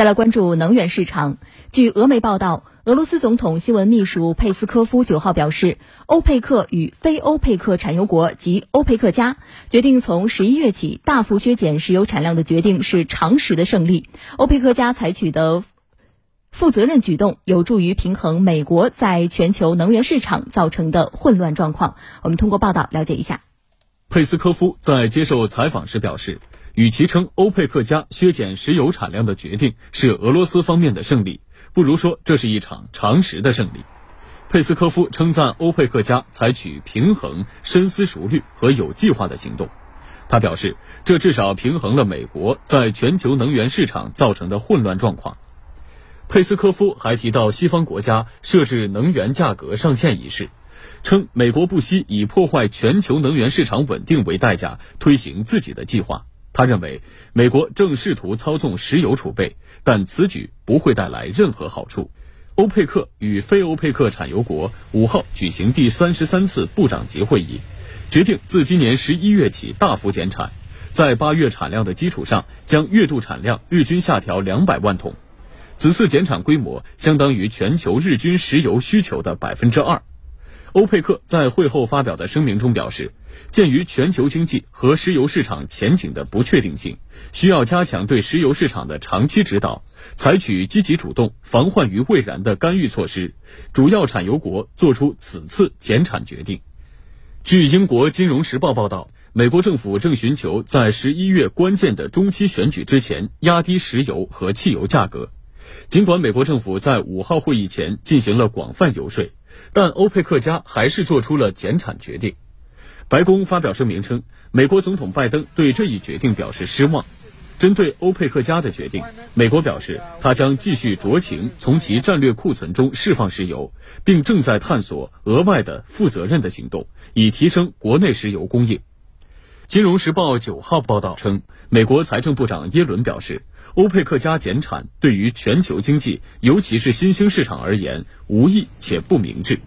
再来关注能源市场。据俄媒报道，俄罗斯总统新闻秘书佩斯科夫九号表示，欧佩克与非欧佩克产油国及欧佩克加决定从十一月起大幅削减石油产量的决定是常识的胜利。欧佩克加采取的负责任举动，有助于平衡美国在全球能源市场造成的混乱状况。我们通过报道了解一下。佩斯科夫在接受采访时表示。与其称欧佩克加削减石油产量的决定是俄罗斯方面的胜利，不如说这是一场常识的胜利。佩斯科夫称赞欧佩克加采取平衡、深思熟虑和有计划的行动。他表示，这至少平衡了美国在全球能源市场造成的混乱状况。佩斯科夫还提到西方国家设置能源价格上限一事，称美国不惜以破坏全球能源市场稳定为代价推行自己的计划。他认为，美国正试图操纵石油储备，但此举不会带来任何好处。欧佩克与非欧佩克产油国五号举行第三十三次部长级会议，决定自今年十一月起大幅减产，在八月产量的基础上，将月度产量日均下调两百万桶。此次减产规模相当于全球日均石油需求的百分之二。欧佩克在会后发表的声明中表示，鉴于全球经济和石油市场前景的不确定性，需要加强对石油市场的长期指导，采取积极主动、防患于未然的干预措施。主要产油国作出此次减产决定。据英国《金融时报》报道，美国政府正寻求在十一月关键的中期选举之前压低石油和汽油价格。尽管美国政府在五号会议前进行了广泛游说。但欧佩克家还是做出了减产决定。白宫发表声明称，美国总统拜登对这一决定表示失望。针对欧佩克家的决定，美国表示，他将继续酌情从其战略库存中释放石油，并正在探索额外的负责任的行动，以提升国内石油供应。金融时报九号报道称，美国财政部长耶伦表示，欧佩克加减产对于全球经济，尤其是新兴市场而言，无益且不明智。